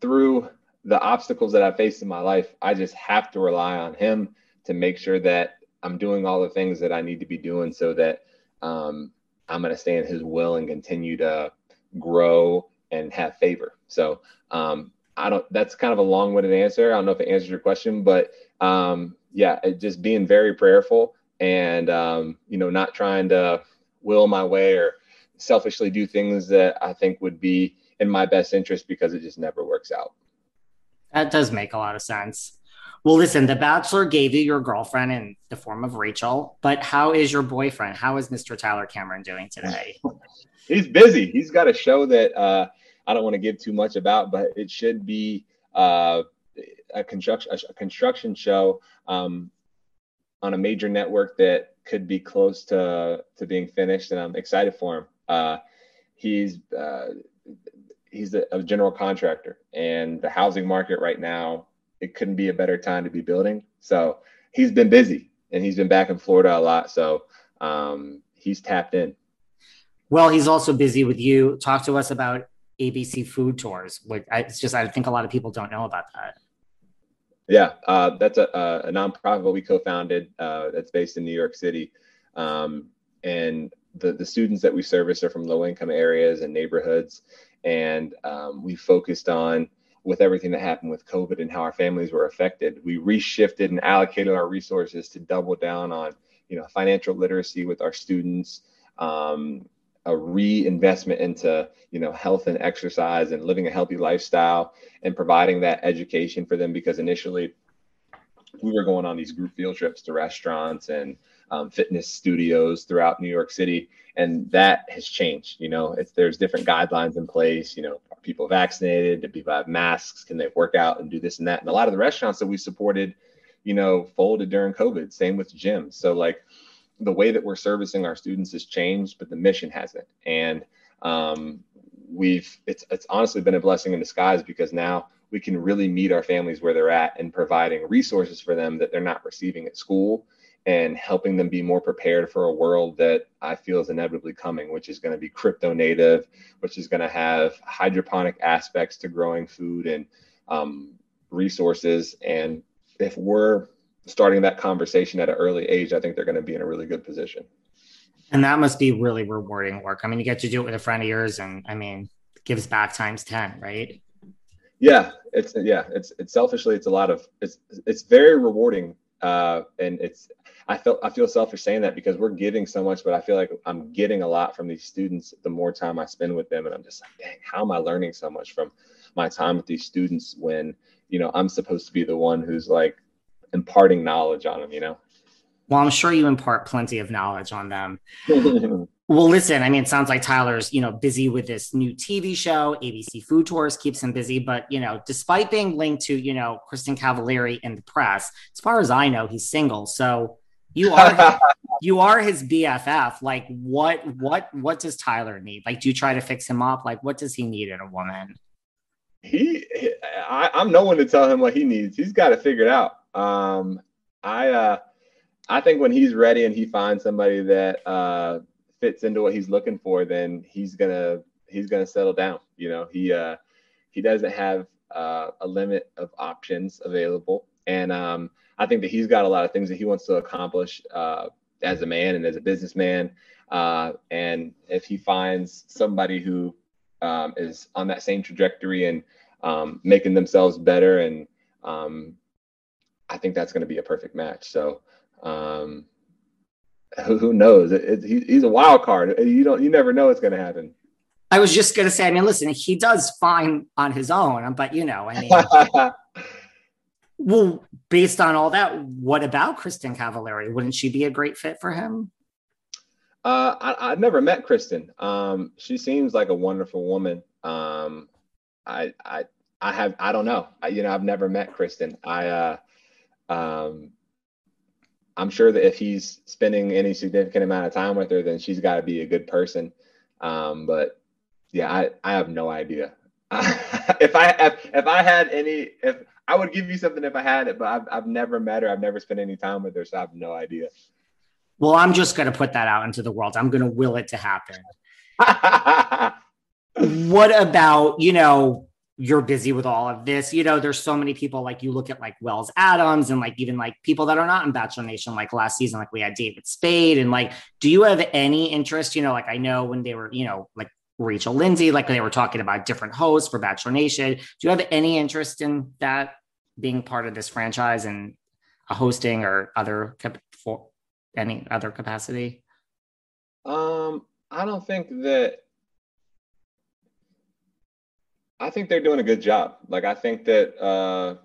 through the obstacles that I faced in my life, I just have to rely on him to make sure that I'm doing all the things that I need to be doing so that um, I'm going to stay in his will and continue to grow and have favor. So um, I don't, that's kind of a long winded answer. I don't know if it answers your question, but um, yeah, just being very prayerful and, um, you know, not trying to will my way or selfishly do things that I think would be in my best interest because it just never works out. That does make a lot of sense. Well, listen, The Bachelor gave you your girlfriend in the form of Rachael, but how is your boyfriend? How is Mr. Tyler Cameron doing today? *laughs* He's busy. He's got a show that uh, I don't want to give too much about, but it should be uh, a construction a construction show um, on a major network that could be close to to being finished, and I'm excited for him. Uh, he's uh, he's a, a, general contractor, and the housing market right now it couldn't be a better time to be building. So he's been busy, and he's been back in Florida a lot. So um, he's tapped in. Well, he's also busy with you. Talk to us about ABC Food Tours. Which I, it's just I think a lot of people don't know about that. Yeah, uh, that's a, a, nonprofit we co-founded uh, that's based in New York City, um, and the the students that we service are from low income areas and neighborhoods, and um, we focused on with everything that happened with COVID and how our families were affected. We reshifted and allocated our resources to double down on you know financial literacy with our students. Um, a reinvestment into you know health and exercise and living a healthy lifestyle and providing that education for them because initially we were going on these group field trips to restaurants and um, fitness studios throughout New York City, and that has changed. You know, there's different guidelines in place. You know, are people vaccinated? Do people have masks? Can they work out and do this and that? And a lot of the restaurants that we supported, you know, folded during COVID. Same with gyms. So like the way that we're servicing our students has changed, but the mission hasn't. And um, we've it's it's honestly been a blessing in disguise because now we can really meet our families where they're at and providing resources for them that they're not receiving at school and helping them be more prepared for a world that I feel is inevitably coming, which is going to be crypto native, which is going to have hydroponic aspects to growing food and um, resources. And if we're starting that conversation at an early age, I think they're going to be in a really good position. And that must be really rewarding work. I mean, you get to do it with a friend of yours, and I mean, gives back times ten, right? Yeah, it's yeah, it's it's selfishly, it's a lot of it's it's very rewarding, uh, and it's I feel I feel selfish saying that because we're giving so much, but I feel like I'm getting a lot from these students the more time I spend with them, and I'm just like, dang, how am I learning so much from my time with these students when you know I'm supposed to be the one who's like imparting knowledge on them, you know? Well, I'm sure you impart plenty of knowledge on them. *laughs* well, listen, I mean, it sounds like Tyler's, you know, busy with this new TV show. ABC Food Tours keeps him busy. But, you know, despite being linked to, you know, Kristin Cavallari in the press, as far as I know, he's single. So you are *laughs* you are his BFF. Like what what what does Tyler need? Like, do you try to fix him up? Like, what does he need in a woman? He, I, I'm no one to tell him what he needs. He's got to figure it out. Um, I uh, I think when he's ready and he finds somebody that uh, fits into what he's looking for, then he's gonna he's gonna settle down. You know, he uh, he doesn't have uh, a limit of options available, and um, I think that he's got a lot of things that he wants to accomplish uh, as a man and as a businessman. Uh, and if he finds somebody who um, is on that same trajectory and um, making themselves better and um, I think that's going to be a perfect match. So, um, who, who knows? It, it, he, he's a wild card. You don't, you never know what's going to happen. I was just going to say, I mean, listen, he does fine on his own, but you know, I mean, *laughs* well, based on all that, what about Kristin Cavallari? Wouldn't she be a great fit for him? Uh, I, have never met Kristin. Um, she seems like a wonderful woman. Um, I, I, I have, I don't know. I, you know, I've never met Kristin. I, uh, um, I'm sure that if he's spending any significant amount of time with her, then she's got to be a good person. Um, but yeah, I, I have no idea. *laughs* if I if, if I had any if I would give you something if I had it, but I've I've never met her. I've never spent any time with her, so I have no idea. Well, I'm just going to put that out into the world. I'm going to will it to happen. *laughs* what about, you know, you're busy with all of this. You know, there's so many people like you look at like Wells Adams and like even like people that are not in Bachelor Nation, like last season, like we had David Spade. And like, do you have any interest? You know, like I know when they were, you know, like Rachel Lindsay, like they were talking about different hosts for Bachelor Nation. Do you have any interest in that being part of this franchise and a hosting or other for any other capacity? Um, I don't think that I think they're doing a good job. Like I think that uh,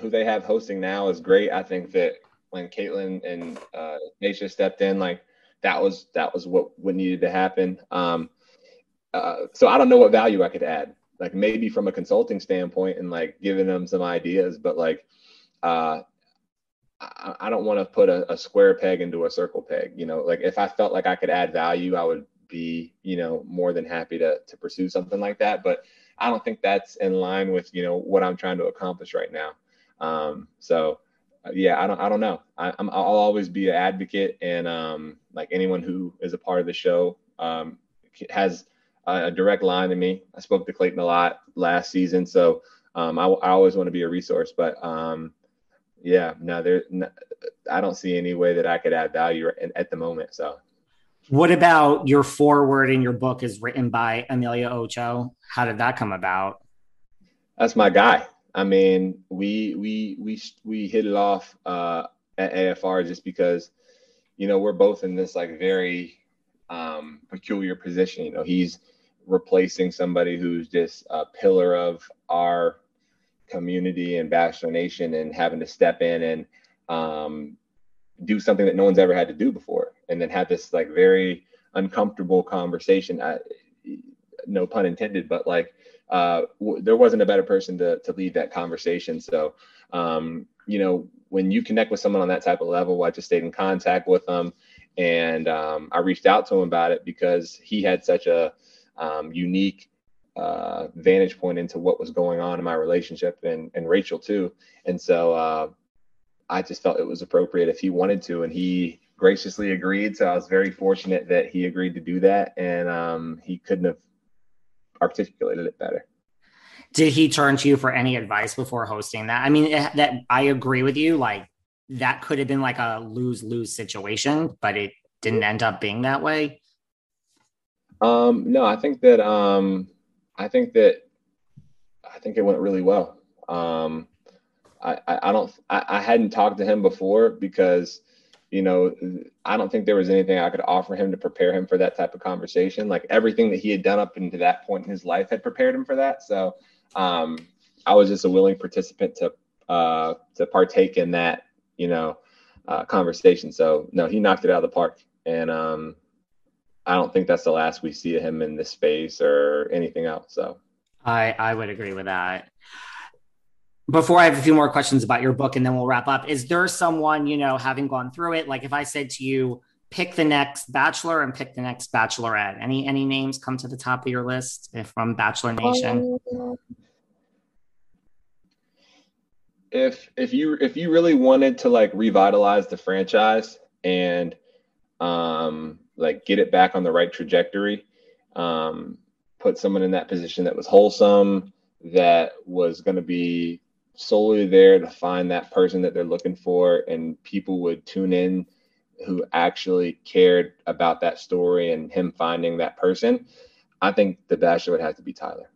who they have hosting now is great. I think that when Kaitlyn and uh, Tayshia stepped in, like that was that was what what needed to happen. Um, uh, so I don't know what value I could add. Like maybe from a consulting standpoint and like giving them some ideas, but like uh, I, I don't want to put a, a square peg into a circle peg. You know, like if I felt like I could add value, I would be, you know, more than happy to to pursue something like that. But I don't think that's in line with, you know, what I'm trying to accomplish right now. Um, so uh, yeah, I don't, I don't know. I, am I'll always be an advocate, and um, like anyone who is a part of the show um, has a, a direct line to me. I spoke to Clayton a lot last season, so um, I, I always want to be a resource. But um, yeah, no, there, no, I don't see any way that I could add value at, at the moment. So what about your forward in your book is written by Emmanuel Acho? How did that come about? That's my guy. I mean, we we we we hit it off uh, at AFR just because, you know, we're both in this like very um, peculiar position. You know, he's replacing somebody who's just a pillar of our community and Bachelor Nation, and having to step in and um, do something that no one's ever had to do before and then have this like very uncomfortable conversation. I, no pun intended but like uh, w- there wasn't a better person to, to lead that conversation. So um, you know when you connect with someone on that type of level i just stayed in contact with them and um, i reached out to him about it because he had such a um, unique uh, vantage point into what was going on in my relationship and, and rachael too. And so uh, I just felt it was appropriate if he wanted to, and he graciously agreed. So I was very fortunate that he agreed to do that, and um, he couldn't have articulated it better. Did he turn to you for any advice before hosting that? I mean, that I agree with you. Like that could have been like a lose lose situation, but it didn't end up being that way. Um, no, I think that um, I think that I think it went really well. Um, I, I don't I, I hadn't talked to him before because you know I don't think there was anything I could offer him to prepare him for that type of conversation. Like everything that he had done up into that point in his life had prepared him for that. So um, I was just a willing participant to uh, to partake in that you know uh, conversation. So no, he knocked it out of the park, and um, I don't think that's the last we see of him in this space or anything else. So I I would agree with that before I have a few more questions about your book and then we'll wrap up, is there someone, you know, having gone through it, like if I said to you, pick the next bachelor and pick the next bachelorette, any any names come to the top of your list from Bachelor Nation? If if you if you really wanted to like revitalize the franchise and um like get it back on the right trajectory, um, put someone in that position that was wholesome, that was going to be solely there to find that person that they're looking for and people would tune in who actually cared about that story and him finding that person i think the bachelor would have to be tyler.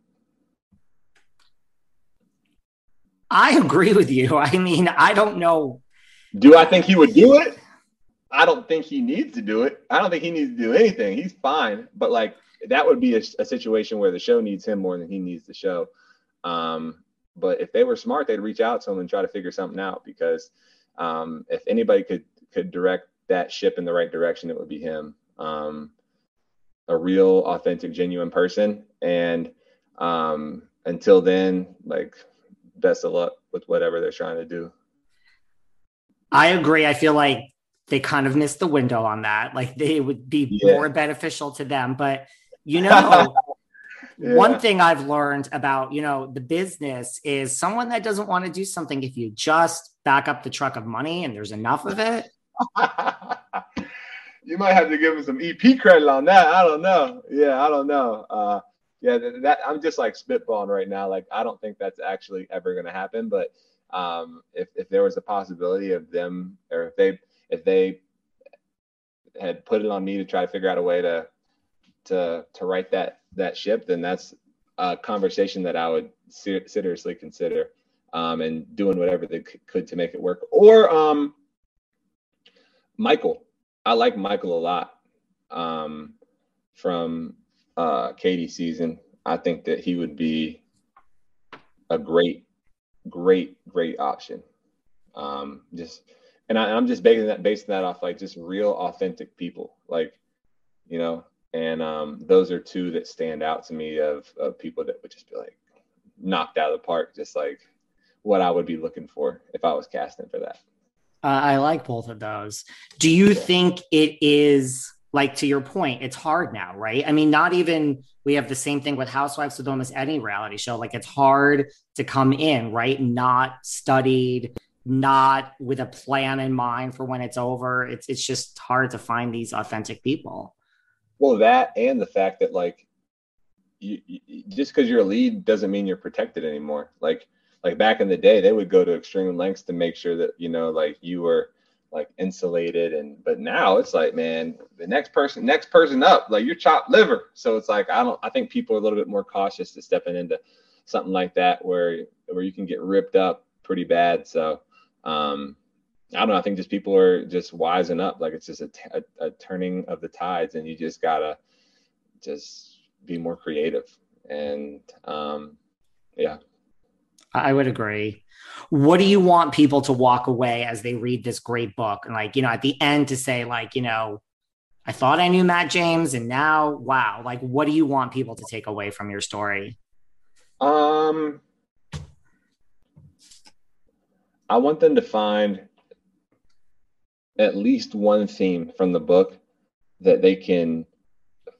I agree with you. I mean i don't know. Do i think he would do it? I don't think he needs to do it. I don't think he needs to do anything. He's fine. But like that would be a, a situation where the show needs him more than he needs the show. Um, but if they were smart, they'd reach out to him and try to figure something out because um, if anybody could could direct that ship in the right direction, it would be him. Um, a real, authentic, genuine person. And um, until then, like, best of luck with whatever they're trying to do. I agree. I feel like they kind of missed the window on that. Like, they would be yeah. more beneficial to them. But you know, *laughs* Yeah. One thing I've learned about, you know, the business is someone that doesn't want to do something if you just back up the truck of money and there's enough of it. *laughs* you might have to give him some EP credit on that. I don't know. Yeah, I don't know. Uh, yeah, that, that I'm just like spitballing right now. Like I don't think that's actually ever going to happen. But um, if if there was a possibility of them, or if they if they had put it on me to try to figure out a way to to to write that that ship, then that's a conversation that I would ser- seriously consider um, and doing whatever they c- could to make it work. Or um, Michael, I like Michael a lot um, from uh, Katie season. I think that he would be a great, great, great option. Um, just and I, I'm just basing that basing that off like just real authentic people, like you know, and um, those are two that stand out to me of of people that would just be like knocked out of the park, just like what I would be looking for if I was casting for that. Uh, I like both of those. Do you think it is like to your point? It's hard now, right? I mean, not even we have the same thing with Housewives with almost any reality show. Like it's hard to come in, right? Not studied, not with a plan in mind for when it's over. It's it's just hard to find these authentic people. Well, that and the fact that like you, you just because you're a lead doesn't mean you're protected anymore. Like like back in the day, they would go to extreme lengths to make sure that you know like you were like insulated and but now it's like man the next person next person up like you're chopped liver so it's like i don't i think people are a little bit more cautious to stepping into something like that where where you can get ripped up pretty bad so um i don't know i think just people are just wising up like it's just a, t- a, a turning of the tides and you just gotta just be more creative and um yeah I would agree. What do you want people to walk away as they read this great book? And like, you know, at the end to say, like, you know, I thought I knew Matt James and now, wow, like, what do you want people to take away from your story? Um, I want them to find at least one theme from the book that they can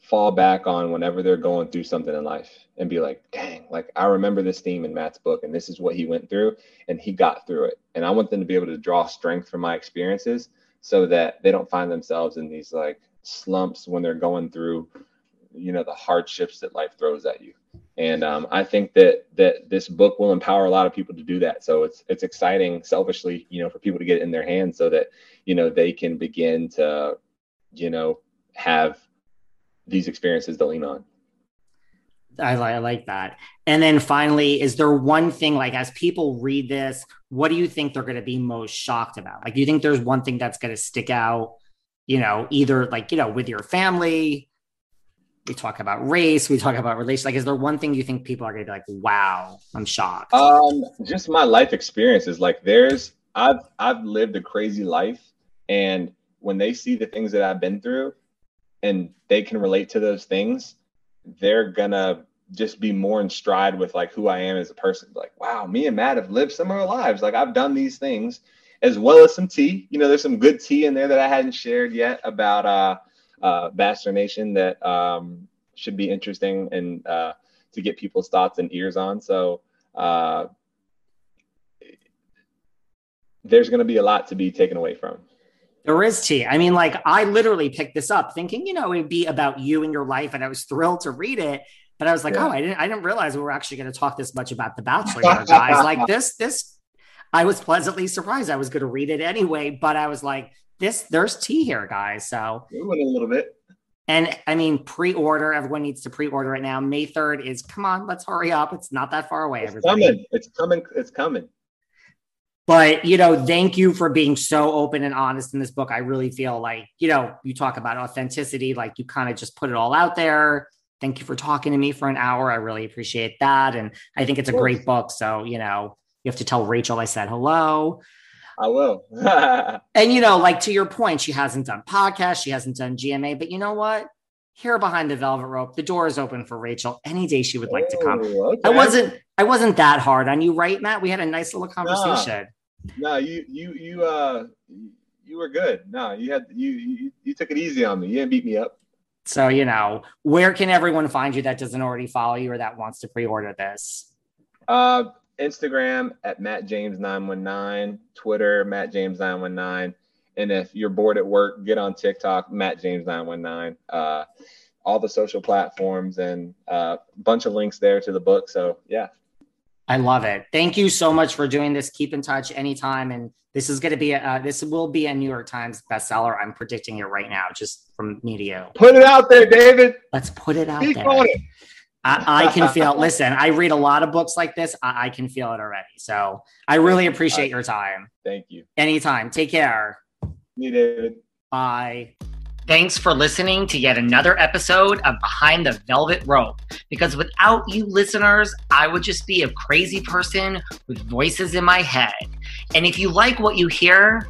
fall back on whenever they're going through something in life and be like, dang, like I remember this theme in Matt's book and this is what he went through and he got through it. And I want them to be able to draw strength from my experiences so that they don't find themselves in these like slumps when they're going through, you know, the hardships that life throws at you. And um, I think that that this book will empower a lot of people to do that. So it's it's exciting, selfishly, you know, for people to get it in their hands so that you know they can begin to, you know, have these experiences to lean on. I, I like that. And then finally, is there one thing like as people read this, what do you think they're going to be most shocked about? Like, do you think there's one thing that's going to stick out? You know, either like you know with your family. We talk about race. We talk about relations. Like, is there one thing you think people are to be like, "Wow, I'm shocked"? Um, just my life experiences. Like, there's I've I've lived a crazy life, and when they see the things that I've been through, and they can relate to those things, they're gonna just be more in stride with like who I am as a person. Like, wow, me and Matt have lived similar lives. Like I've done these things as well as some tea. You know, there's some good tea in there that I hadn't shared yet about uh uh Bachelor Nation that um should be interesting and uh to get people's thoughts and ears on. So uh there's gonna be a lot to be taken away from. There is tea. I mean, like I literally picked this up thinking, you know, it'd be about you and your life, and I was thrilled to read it. But I was like, Yeah. oh, I didn't, I didn't realize we were actually going to talk this much about The Bachelor, *laughs* guys. like this, this, I was pleasantly surprised. I was going to read it anyway, but I was like, this, there's tea here, guys. So, a little bit. and I mean, pre-order. Everyone needs to pre-order it now. May third is. Come on, let's hurry up. It's not that far away. It's Everybody. coming. It's coming. It's coming. But, you know, thank you for being so open and honest in this book. I really feel like, you know, you talk about authenticity, like you kind of just put it all out there. Thank you for talking to me for an hour. I really appreciate that. And I think it's a great book. So, you know, you have to tell Rachael I said hello. I will. *laughs* And, you know, like to your point, she hasn't done podcasts, she hasn't done GMA, but you know what? Here behind the velvet rope, the door is open for Rachael any day she would like to come. Oh, okay. I wasn't, I wasn't that hard on you, right, Matt? We had a nice little conversation. No, you you you uh you were good. No, you had you you, you took it easy on me. You didn't beat me up. So, you know, where can everyone find you that doesn't already follow you or that wants to pre order this? Uh, Instagram at Matt James 919, Twitter, Matt James 919. And if you're bored at work, get on TikTok, Matt James 919. Uh, all the social platforms and a uh, bunch of links there to the book. So, yeah. I love it. Thank you so much for doing this. Keep in touch anytime. And this is going to be, a, uh, this will be a New York Times bestseller. I'm predicting it right now, just from me to you. Put it out there, David. Let's put it out there. Keep there. I, I, can *laughs* feel. listen, I read a lot of books like this. I, I, can feel it already. So I really appreciate your time. Thank you. Anytime. Take care. Me, David. Bye. Thanks for listening to yet another episode of Behind the Velvet Rope. Because without you listeners, I would just be a crazy person with voices in my head. And if you like what you hear,